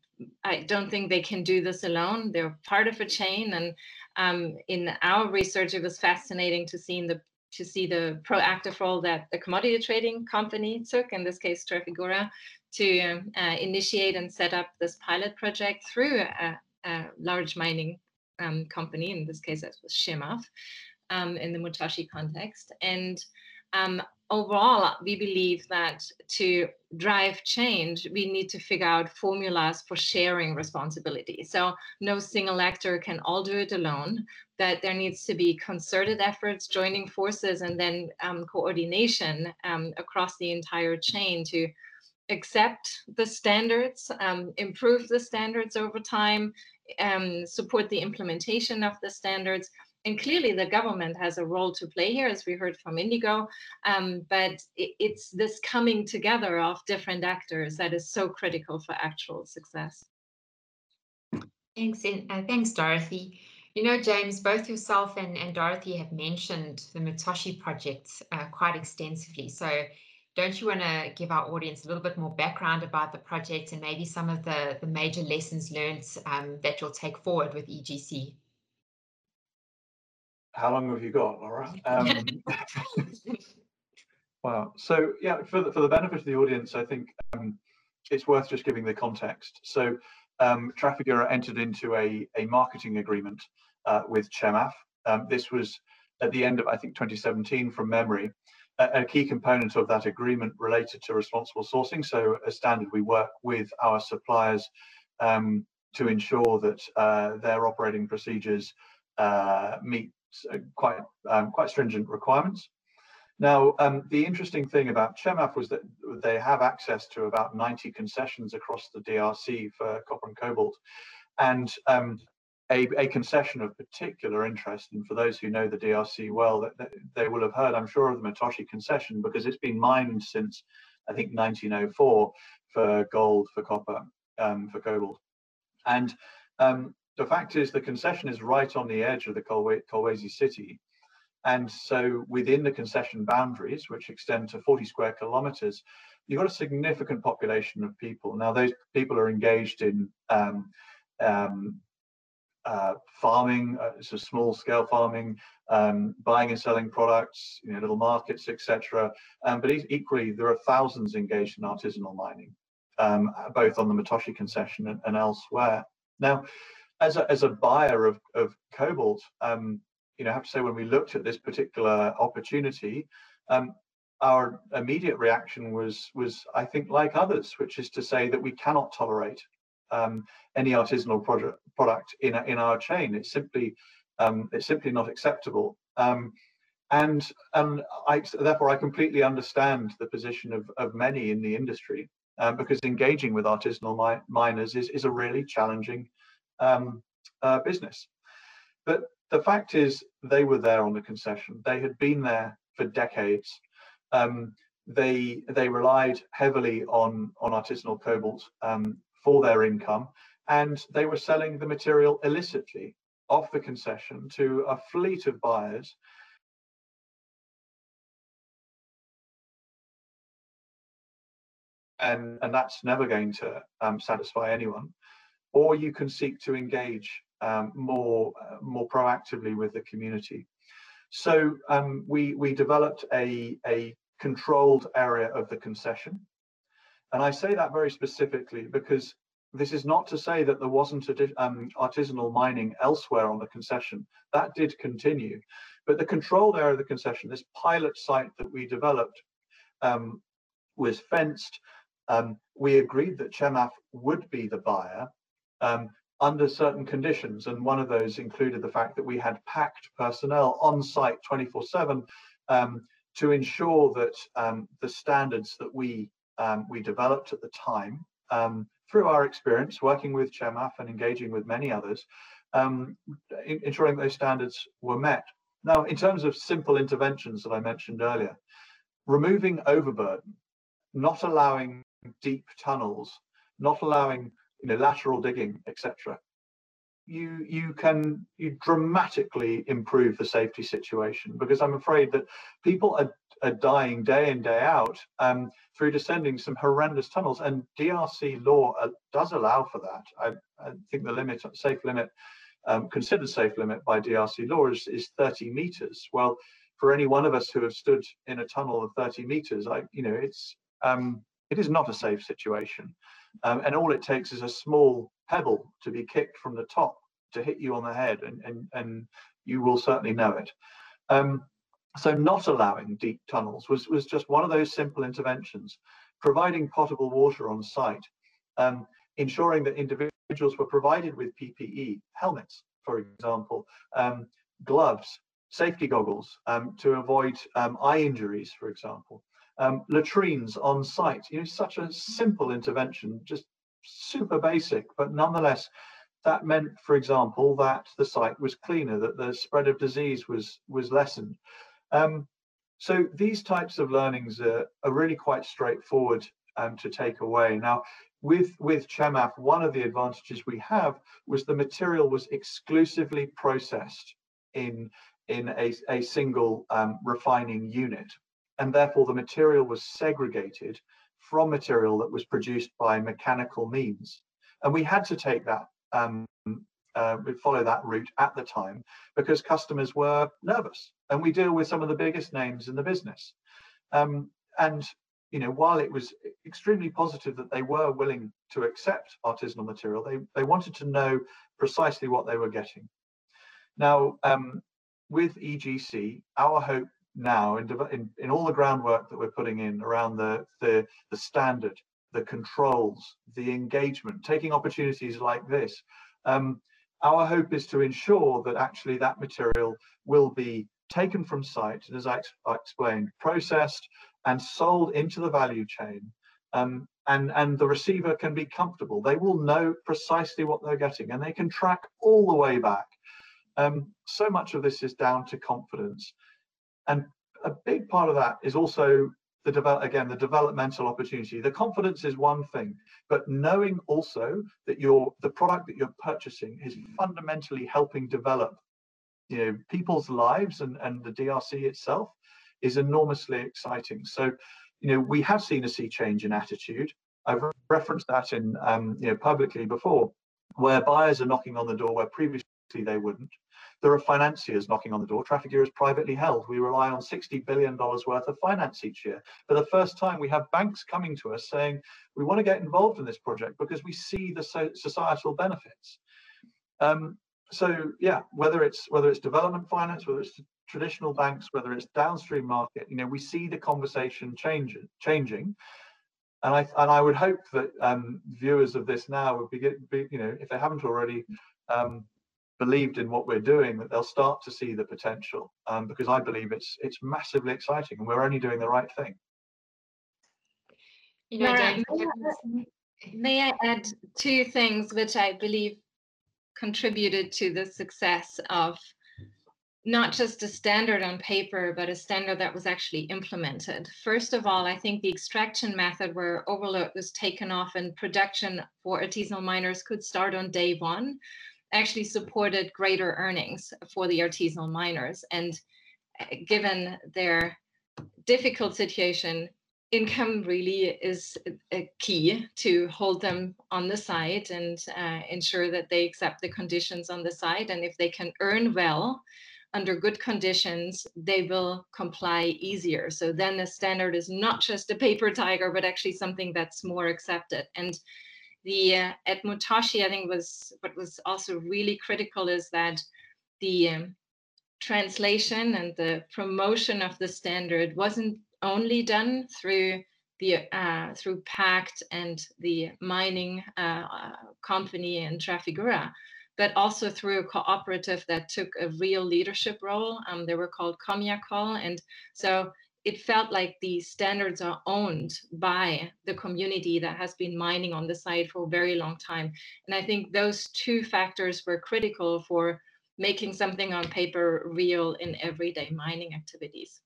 I don't think they can do this alone. They're part of a chain, and um, in our research, it was fascinating to see the to see the proactive role that the commodity trading company took, in this case Trafigura, to uh, initiate and set up this pilot project through a, a large mining um, company, in this case that was Chemaf, um, in the Mutoshi context. And um, overall, we believe that to drive change, we need to figure out formulas for sharing responsibility. So no single actor can all do it alone, that there needs to be concerted efforts, joining forces, and then um, coordination um, across the entire chain to accept the standards, um, improve the standards over time, um, support the implementation of the standards, and clearly the government has a role to play here, as we heard from Indigo. Um, but it, it's this coming together of different actors that is so critical for actual success. Thanks, uh, thanks, Dorothy. You know, James, both yourself and, and Dorothy have mentioned the Mutoshi project uh, quite extensively. So don't you want to give our audience a little bit more background about the project and maybe some of the, the major lessons learned um, that you'll take forward with EGC? How long have you got, Laura? Um, wow. So yeah, for the, for the benefit of the audience, I think um, it's worth just giving the context. So um, Trafigura entered into a, a marketing agreement uh, with Chemaf. Um, this was at the end of, I think, 2017 from memory. A, a, key component of that agreement related to responsible sourcing. So as standard, we work with our suppliers um, to ensure that uh, their operating procedures uh, meet quite um, quite stringent requirements. Now, um, the interesting thing about Chemaf was that they have access to about 90 concessions across the DRC for copper and cobalt, and um, a, a, concession of particular interest. And for those who know the DRC well, that, that they will have heard, I'm sure, of the Mutoshi concession because it's been mined since I think 1904 for gold, for copper, um, for cobalt, and um, the fact is the concession is right on the edge of the Kolwezi city. And so within the concession boundaries, which extend to 40 square kilometers, you've got a significant population of people. Now, those people are engaged in um, um, uh, farming, uh, so small scale farming, um, buying and selling products, you know, little markets, etc. Um, but equally, there are thousands engaged in artisanal mining, um, both on the Mutoshi concession and, and elsewhere. Now, as a, as a buyer of, of cobalt, um, you know, I have to say when we looked at this particular opportunity, um, our immediate reaction was was I think like others, which is to say that we cannot tolerate um, any artisanal product product in in our chain. It's simply um, it's simply not acceptable. Um, and and I, therefore I completely understand the position of, of many in the industry um, because engaging with artisanal mi miners is, is a really challenging um, uh, business. But the fact is, they were there on the concession. They had been there for decades. Um, they they relied heavily on on artisanal cobalt um, for their income, and they were selling the material illicitly off the concession to a fleet of buyers. And, and that's never going to um, satisfy anyone or you can seek to engage um, more uh, more proactively with the community. So um, we, we developed a, a controlled area of the concession. And I say that very specifically because this is not to say that there wasn't um, artisanal mining elsewhere on the concession. That did continue. But the controlled area of the concession, this pilot site that we developed, um, was fenced. Um, we agreed that Chemaf would be the buyer um, under certain conditions. And one of those included the fact that we had PACT personnel on site 24 7 um, to ensure that um, the standards that we um, we developed at the time through our experience working with Chemaf and engaging with many others, ensuring those standards were met. Now, in terms of simple interventions that I mentioned earlier, removing overburden, not allowing deep tunnels, not allowing you know, lateral digging, etc. You you can you dramatically improve the safety situation because I'm afraid that people are, are dying day in day out um, through descending some horrendous tunnels, and DRC law uh, does allow for that. I, I, think the limit safe limit um, considered safe limit by DRC law is, is 30 meters. Well, for any one of us who have stood in a tunnel of 30 meters, I you know it's um, it is not a safe situation. Um, and all it takes is a small pebble to be kicked from the top to hit you on the head, and, and, and you will certainly know it. Um, so not allowing deep tunnels was, was just one of those simple interventions, providing potable water on site, um, ensuring that individuals were provided with PPE, helmets, for example, um, gloves, safety goggles um, to avoid um, eye injuries, for example um, latrines on site. You know, such a simple intervention, just super basic, but nonetheless, that meant, for example, that the site was cleaner, that the spread of disease was was lessened. Um, so these types of learnings are, are really quite straightforward um, to take away. Now, with with Chemaf, one of the advantages we have was the material was exclusively processed in in a, a single um, refining unit and therefore the material was segregated from material that was produced by mechanical means. And we had to take that, um, uh, follow that route at the time because customers were nervous. And we deal with some of the biggest names in the business. Um, and you know, while it was extremely positive that they were willing to accept artisanal material, they, they wanted to know precisely what they were getting. Now, um, with EGC, our hope now in, in, in all the groundwork that we're putting in around the, the, the standard, the controls, the engagement, taking opportunities like this. Um, our hope is to ensure that actually that material will be taken from site and as I, ex I explained, processed and sold into the value chain um, and, and the receiver can be comfortable. They will know precisely what they're getting and they can track all the way back. Um, so much of this is down to confidence. And a big part of that is also the develop again the developmental opportunity. The confidence is one thing, but knowing also that your the product that you're purchasing is fundamentally helping develop you know people's lives and and the DRC itself is enormously exciting. So you know we have seen a sea change in attitude. I've referenced that in um, you know publicly before, where buyers are knocking on the door where previously they wouldn't. There are financiers knocking on the door. Trafigura is privately held. We rely on $60 billion worth of finance each year. For the first time, we have banks coming to us saying, we want to get involved in this project because we see the so societal benefits. Um, so yeah, whether it's whether it's development finance, whether it's traditional banks, whether it's downstream market, you know, we see the conversation changing, changing. And I and I would hope that um, viewers of this now would be, be, you know, if they haven't already, um, believed in what we're doing that they'll start to see the potential um, because I believe it's it's massively exciting and we're only doing the right thing. You know, may, I, may I add two things which I believe contributed to the success of not just a standard on paper, but a standard that was actually implemented. First of all, I think the extraction method where overload was taken off and production for artisanal miners could start on day one actually supported greater earnings for the artisanal miners. And uh, given their difficult situation, income really is a key to hold them on the side and uh, ensure that they accept the conditions on the side. And if they can earn well, under good conditions, they will comply easier. So then the standard is not just a paper tiger, but actually something that's more accepted. And the uh, at Mutoshi, I think was what was also really critical is that the um, translation and the promotion of the standard wasn't only done through the uh, through PACT and the mining uh, company in Trafigura, but also through a cooperative that took a real leadership role. Um, they were called COMIAKOL, and so it felt like the standards are owned by the community that has been mining on the site for a very long time. And I think those two factors were critical for making something on paper real in everyday mining activities.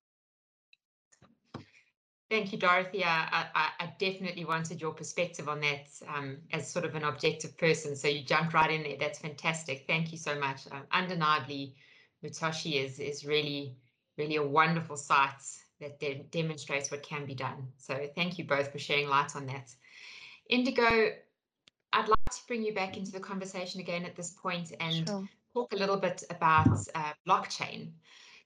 Thank you, Dorothea. I, I, definitely wanted your perspective on that um, as sort of an objective person. So you jumped right in there. That's fantastic. Thank you so much. Um, undeniably, Mutoshi is, is really, really a wonderful site that de demonstrates what can be done. So thank you both for sharing light on that. Indigo, I'd like to bring you back into the conversation again at this point and sure. talk a little bit about uh, blockchain.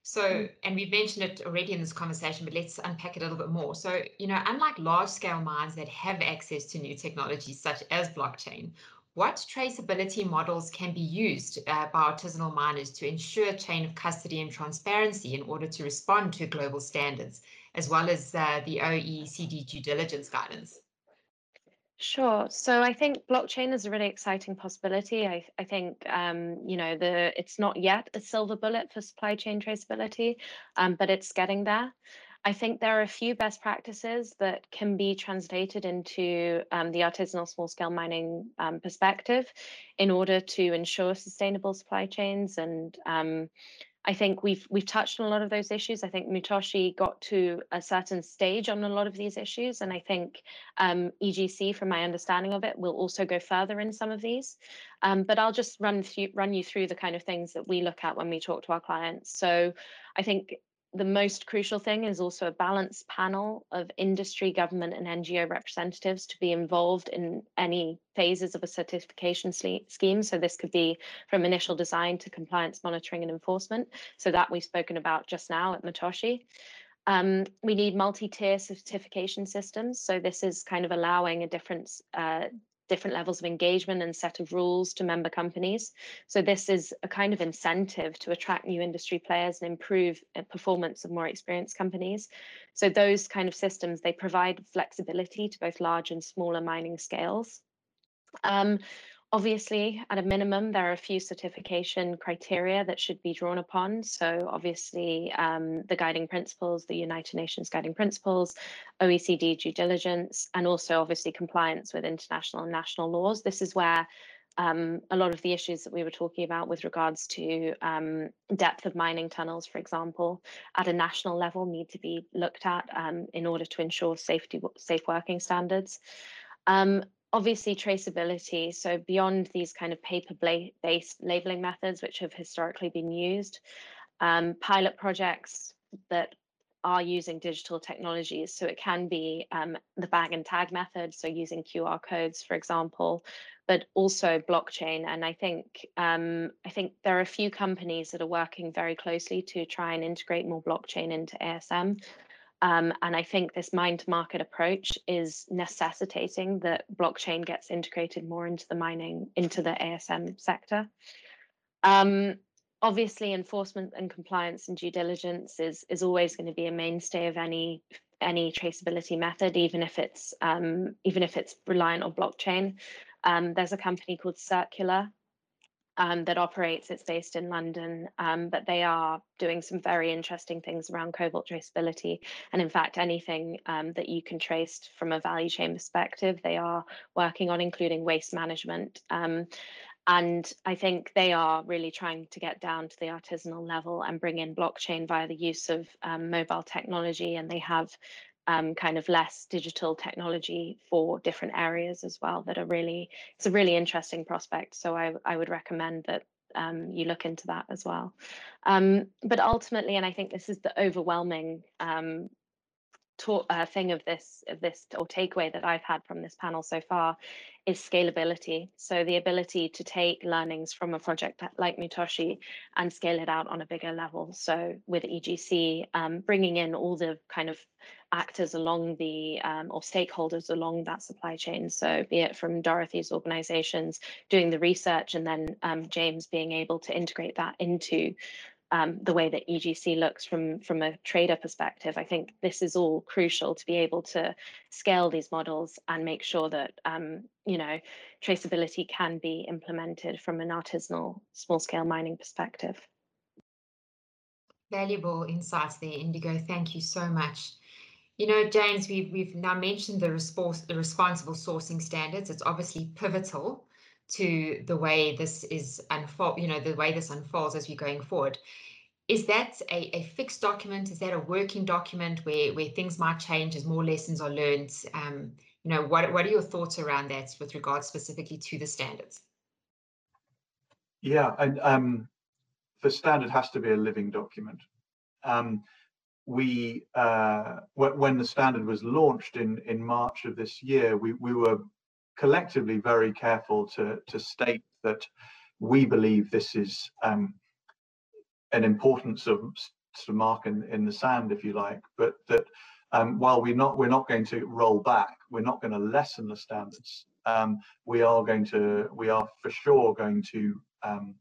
So, mm. and we've mentioned it already in this conversation, but let's unpack it a little bit more. So, you know, unlike large scale mines that have access to new technologies such as blockchain, what traceability models can be used uh, by artisanal miners to ensure chain of custody and transparency in order to respond to global standards, as well as uh, the OECD due diligence guidance? Sure. So I think blockchain is a really exciting possibility. I, I think um, you know the it's not yet a silver bullet for supply chain traceability, um, but it's getting there. I think there are a few best practices that can be translated into um, the artisanal small scale mining um, perspective in order to ensure sustainable supply chains and um, I think we've we've touched on a lot of those issues. I think Mutoshi got to a certain stage on a lot of these issues, and I think um, EGC, from my understanding of it, will also go further in some of these. Um, but I'll just run run you through the kind of things that we look at when we talk to our clients. So I think the most crucial thing is also a balanced panel of industry, government, and NGO representatives to be involved in any phases of a certification scheme. So this could be from initial design to compliance monitoring and enforcement. So that we've spoken about just now at Mutoshi. Um, we need multi-tier certification systems. So this is kind of allowing a different uh, different levels of engagement and set of rules to member companies. So this is a kind of incentive to attract new industry players and improve uh, performance of more experienced companies. So those kind of systems, they provide flexibility to both large and smaller mining scales. Um, Obviously, at a minimum, there are a few certification criteria that should be drawn upon. So, obviously, um, the guiding principles, the United Nations guiding principles, OECD due diligence, and also obviously compliance with international and national laws. This is where um, a lot of the issues that we were talking about with regards to um, depth of mining tunnels, for example, at a national level need to be looked at um, in order to ensure safety, safe working standards. Um, obviously traceability so beyond these kind of paper based labeling methods which have historically been used um, pilot projects that are using digital technologies. So it can be um, the bag and tag method so using qr codes for example but also blockchain. And i think um, i think there are a few companies that are working very closely to try and integrate more blockchain into asm um, and I think this mine to market approach is necessitating that blockchain gets integrated more into the mining, into the ASM sector. Um, obviously, enforcement and compliance and due diligence is, is always going to be a mainstay of any any traceability method, even if it's um, even if it's reliant on blockchain. Um, there's a company called Circulor um, that operates. It's based in London, um, but they are doing some very interesting things around cobalt traceability. And in fact, anything um, that you can trace from a value chain perspective, they are working on, including waste management. Um, and I think they are really trying to get down to the artisanal level and bring in blockchain via the use of um, mobile technology. And they have um, kind of less digital technology for different areas as well that are really it's a really interesting prospect. So i, I would recommend that um, you look into that as well. Um, but ultimately and i think this is the overwhelming um, uh, thing of this of this or takeaway that I've had from this panel so far is scalability. So the ability to take learnings from a project like Mutoshi and scale it out on a bigger level. So with EGC, um, bringing in all the kind of actors along the um, or stakeholders along that supply chain. So be it from Dorothy's organizations doing the research and then um, James being able to integrate that into um, the way that EGC looks from, from a trader perspective. I think this is all crucial to be able to scale these models and make sure that, um, you know, traceability can be implemented from an artisanal small scale mining perspective. Valuable insights there, Indigo. Thank you so much. You know, James, we've, we've now mentioned the, response, the responsible sourcing standards. It's obviously pivotal to the way this is unfold, you know, the way this unfolds as we're going forward. Is that a, a fixed document? Is that a working document where, where things might change as more lessons are learned? Um, you know, what, what are your thoughts around that with regard specifically to the standards? Yeah, and um, the standard has to be a living document. Um, we, uh, when the standard was launched in, in March of this year, we, we were collectively very careful to, to state that we believe this is um, an importance of, sort of mark in, in the sand, if you like, but that um, while we're not we're not going to roll back, we're not going to lessen the standards. Um, we are going to we are for sure going to um,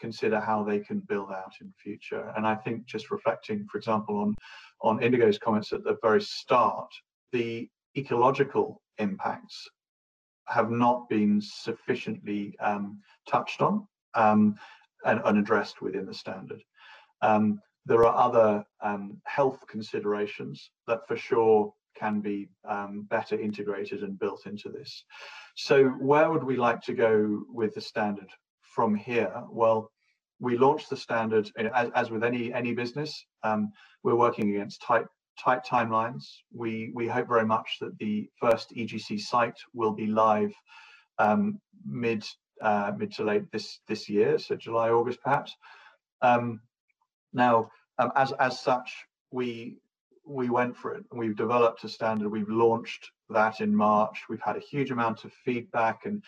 consider how they can build out in future. And I think just reflecting, for example, on on Indigo's comments at the very start, the ecological impacts have not been sufficiently um, touched on um, and, and, addressed within the standard. Um, there are other um, health considerations that for sure can be um, better integrated and built into this. So where would we like to go with the standard from here? Well, we launched the standard as, as with any any business. We're working against tight tight timelines. We we hope very much that the first EGC site will be live um, mid uh, mid to late this this year, so July August perhaps. Um, now, um, as as such, we we went for it. We've developed a standard. We've launched that in March. We've had a huge amount of feedback and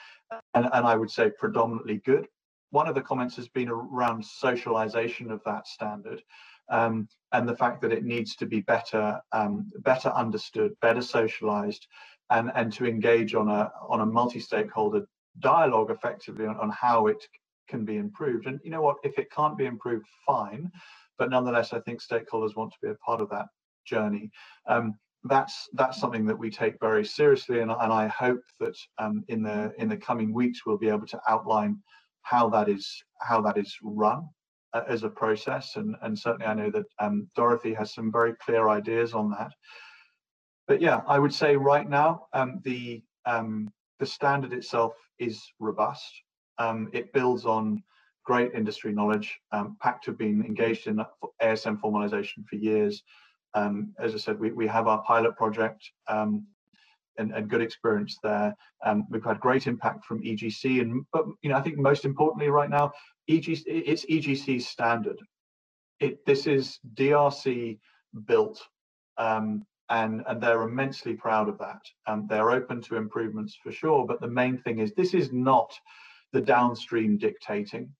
and, and I would say predominantly good. One of the comments has been around socialization of that standard um, and the fact that it needs to be better um, better understood, better socialized, and and to engage on a on a multi-stakeholder dialogue effectively on, on how it can be improved. And you know what, if it can't be improved, fine. But nonetheless, I think stakeholders want to be a part of that journey. Um, that's that's something that we take very seriously, and, and I hope that um, in the in the coming weeks we'll be able to outline how that is how that is run uh, as a process. And, and certainly I know that um, Dorothy has some very clear ideas on that. But yeah, I would say right now, um, the, um, the standard itself is robust. Um, it builds on great industry knowledge. Um, PACT have been engaged in ASM formalization for years. Um, as I said, we, we have our pilot project and, and, good experience there. Um, we've had great impact from EGC, and but you know I think most importantly right now, EGC, it's EGC standard. It, this is DRC built, um, and, and they're immensely proud of that. And they're open to improvements for sure, but the main thing is this is not the downstream dictating.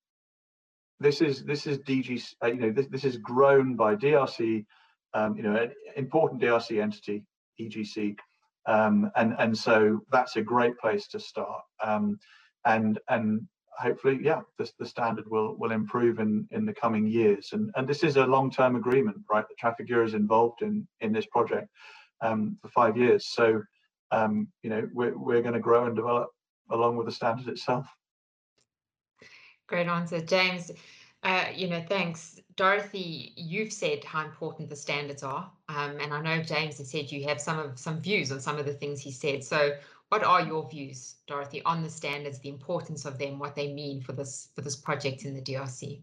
This is this is DG, uh, you know, this, this is grown by DRC, um, you know, an important DRC entity, EGC, um, and and so that's a great place to start. Um, and and hopefully, yeah, the, the standard will will improve in in the coming years. And and this is a long term agreement, right? The Trafigura is involved in in this project um, for five years. So um, you know we're we're going to grow and develop along with the standard itself. Great answer, James. Uh, you know, thanks. Dorothy, you've said how important the standards are. Um, and I know James has said you have some of some views on some of the things he said. So what are your views, Dorothy, on the standards, the importance of them, what they mean for this for this project in the DRC?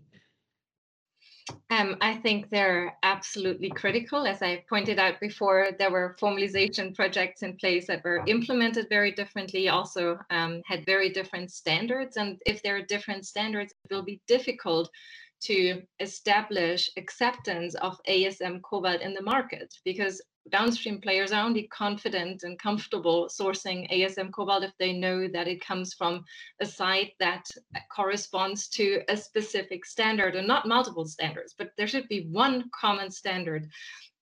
Um, I think they're absolutely critical. As I pointed out before, there were formalization projects in place that were implemented very differently, also um, had very different standards. And if there are different standards, it will be difficult to establish acceptance of ASM cobalt in the market because downstream players are only confident and comfortable sourcing ASM cobalt if they know that it comes from a site that corresponds to a specific standard and not multiple standards, but there should be one common standard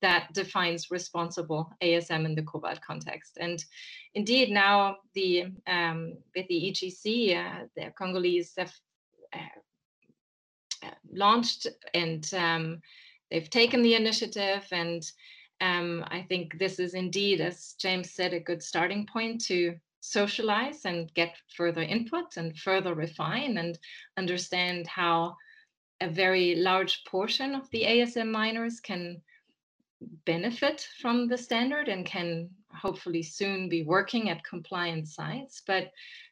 that defines responsible ASM in the cobalt context. And indeed, now the um, with the EGC, uh, the Congolese have uh, launched and um, they've taken the initiative and um, I think this is indeed, as James said, a good starting point to socialize and get further input and further refine and understand how a very large portion of the ASM miners can benefit from the standard and can hopefully soon be working at compliant sites. But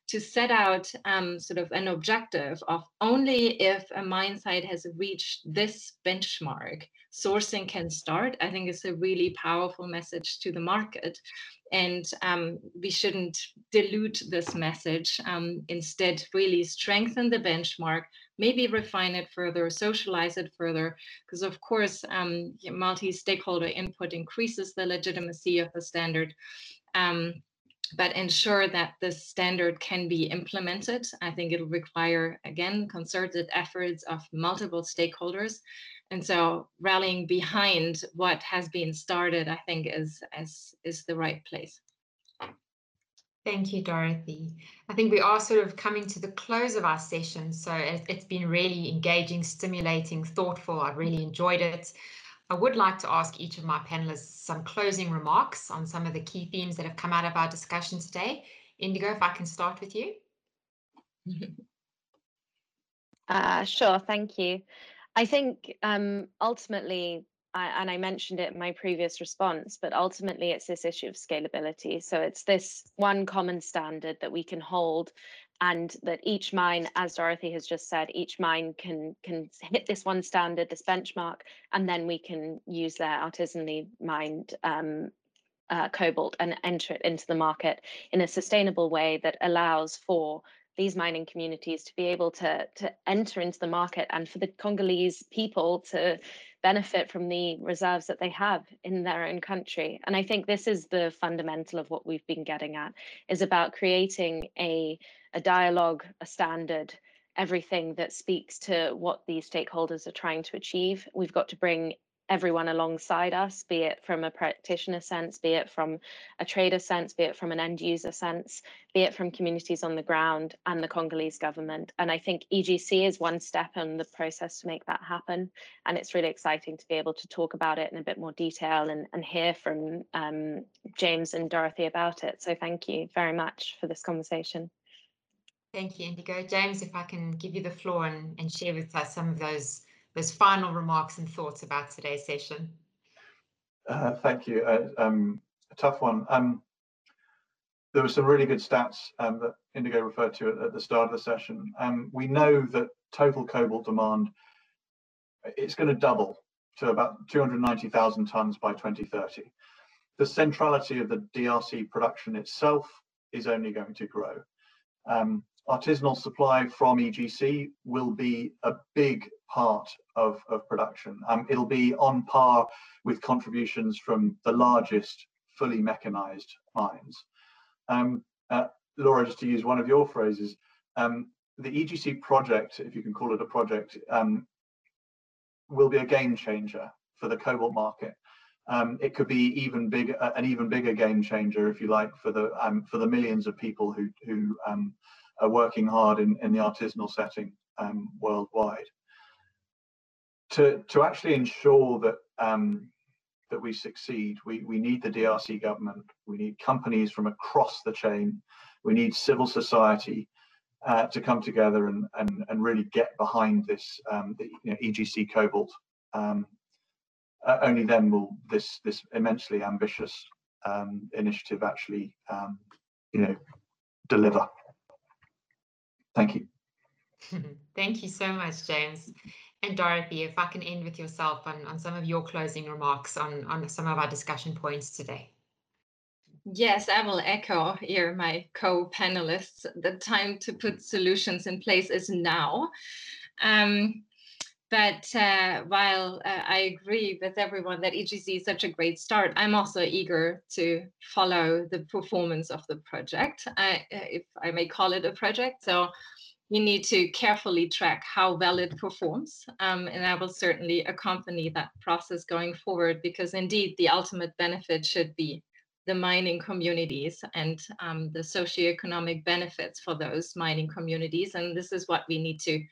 to set out um, sort of an objective of only if a mine site has reached this benchmark, sourcing can start, I think is a really powerful message to the market. And um, we shouldn't dilute this message. Um, instead, really strengthen the benchmark, maybe refine it further, socialize it further, because of course, um, multi-stakeholder input increases the legitimacy of the standard. Um, but ensure that this standard can be implemented. I think it'll require, again, concerted efforts of multiple stakeholders. And so rallying behind what has been started, I think is, is, is the right place. Thank you, Dorothy. I think we are sort of coming to the close of our session. So it's been really engaging, stimulating, thoughtful. I really enjoyed it. I would like to ask each of my panelists some closing remarks on some of the key themes that have come out of our discussion today. Indigo, if I can start with you. Uh, sure, thank you. I think um, ultimately, I, and I mentioned it in my previous response, but ultimately it's this issue of scalability. So it's this one common standard that we can hold and that each mine, as Dorothy has just said, each mine can can hit this one standard, this benchmark, and then we can use their artisanally mined um, uh, cobalt and enter it into the market in a sustainable way that allows for these mining communities to be able to to enter into the market and for the Congolese people to benefit from the reserves that they have in their own country. And I think this is the fundamental of what we've been getting at is about creating a a dialogue, a standard, everything that speaks to what these stakeholders are trying to achieve. We've got to bring everyone alongside us, be it from a practitioner sense, be it from a trader sense, be it from an end user sense, be it from communities on the ground and the Congolese government. And I think EGC is one step in the process to make that happen. And it's really exciting to be able to talk about it in a bit more detail and, and hear from um, James and Dorothy about it. So thank you very much for this conversation. Thank you, Indigo. James, if I can give you the floor and, and share with us some of those those final remarks and thoughts about today's session. Uh, thank you. Uh, um, a tough one. Um, there were some really good stats um, that Indigo referred to at, at, the start of the session. Um, we know that total cobalt demand it's going to double to about 290,000 tons by 2030. The centrality of the DRC production itself is only going to grow. Um, artisanal supply from EGC will be a big part of, of production. Um, it'll be on par with contributions from the largest fully mechanized mines. Um, uh, Laura, just to use one of your phrases, um, the EGC project, if you can call it a project, um, will be a game changer for the cobalt market. Um, it could be even bigger, an even bigger game changer, if you like, for the um, for the millions of people who who um, are working hard in, in the artisanal setting um, worldwide. To, to actually ensure that um, that we succeed, we, we need the DRC government, we need companies from across the chain, we need civil society uh, to come together and, and, and really get behind this um, the, you know, EGC Cobalt. Um, uh, only then will this this immensely ambitious um, initiative actually um, you know deliver. Thank you. Thank you so much, James. And Dorothy, if I can end with yourself on, on some of your closing remarks on, on some of our discussion points today. Yes, I will echo here my co-panelists. The time to put solutions in place is now. Um, but uh, while uh, I agree with everyone that EGC is such a great start, I'm also eager to follow the performance of the project, if I may call it a project. So you need to carefully track how well it performs. Um, and I will certainly accompany that process going forward because indeed the ultimate benefit should be the mining communities and um, the socioeconomic benefits for those mining communities. And this is what we need to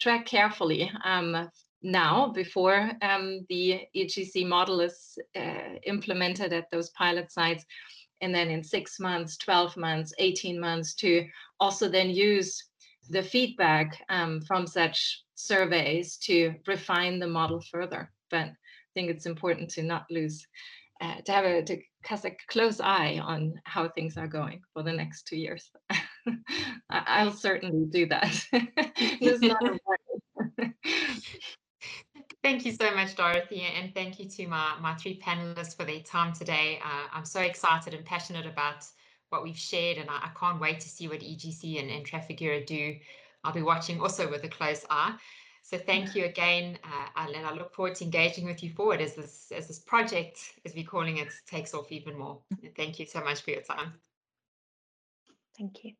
track carefully um, now before um, the EGC model is uh, implemented at those pilot sites. And then in six months, 12 months, 18 months to also then use the feedback um, from such surveys to refine the model further. But I think it's important to not lose, uh, to have a, to cast a close eye on how things are going for the next two years. I'll certainly do that. Thank you so much, Dorothy, and thank you to my, my three panelists for their time today. Uh, I'm so excited and passionate about what we've shared, and I, I can't wait to see what EGC and, and Trafigura do. I'll be watching also with a close eye. So thank you again, uh, and I look forward to engaging with you forward as this as this project, as we're calling it, takes off even more. And thank you so much for your time. Thank you.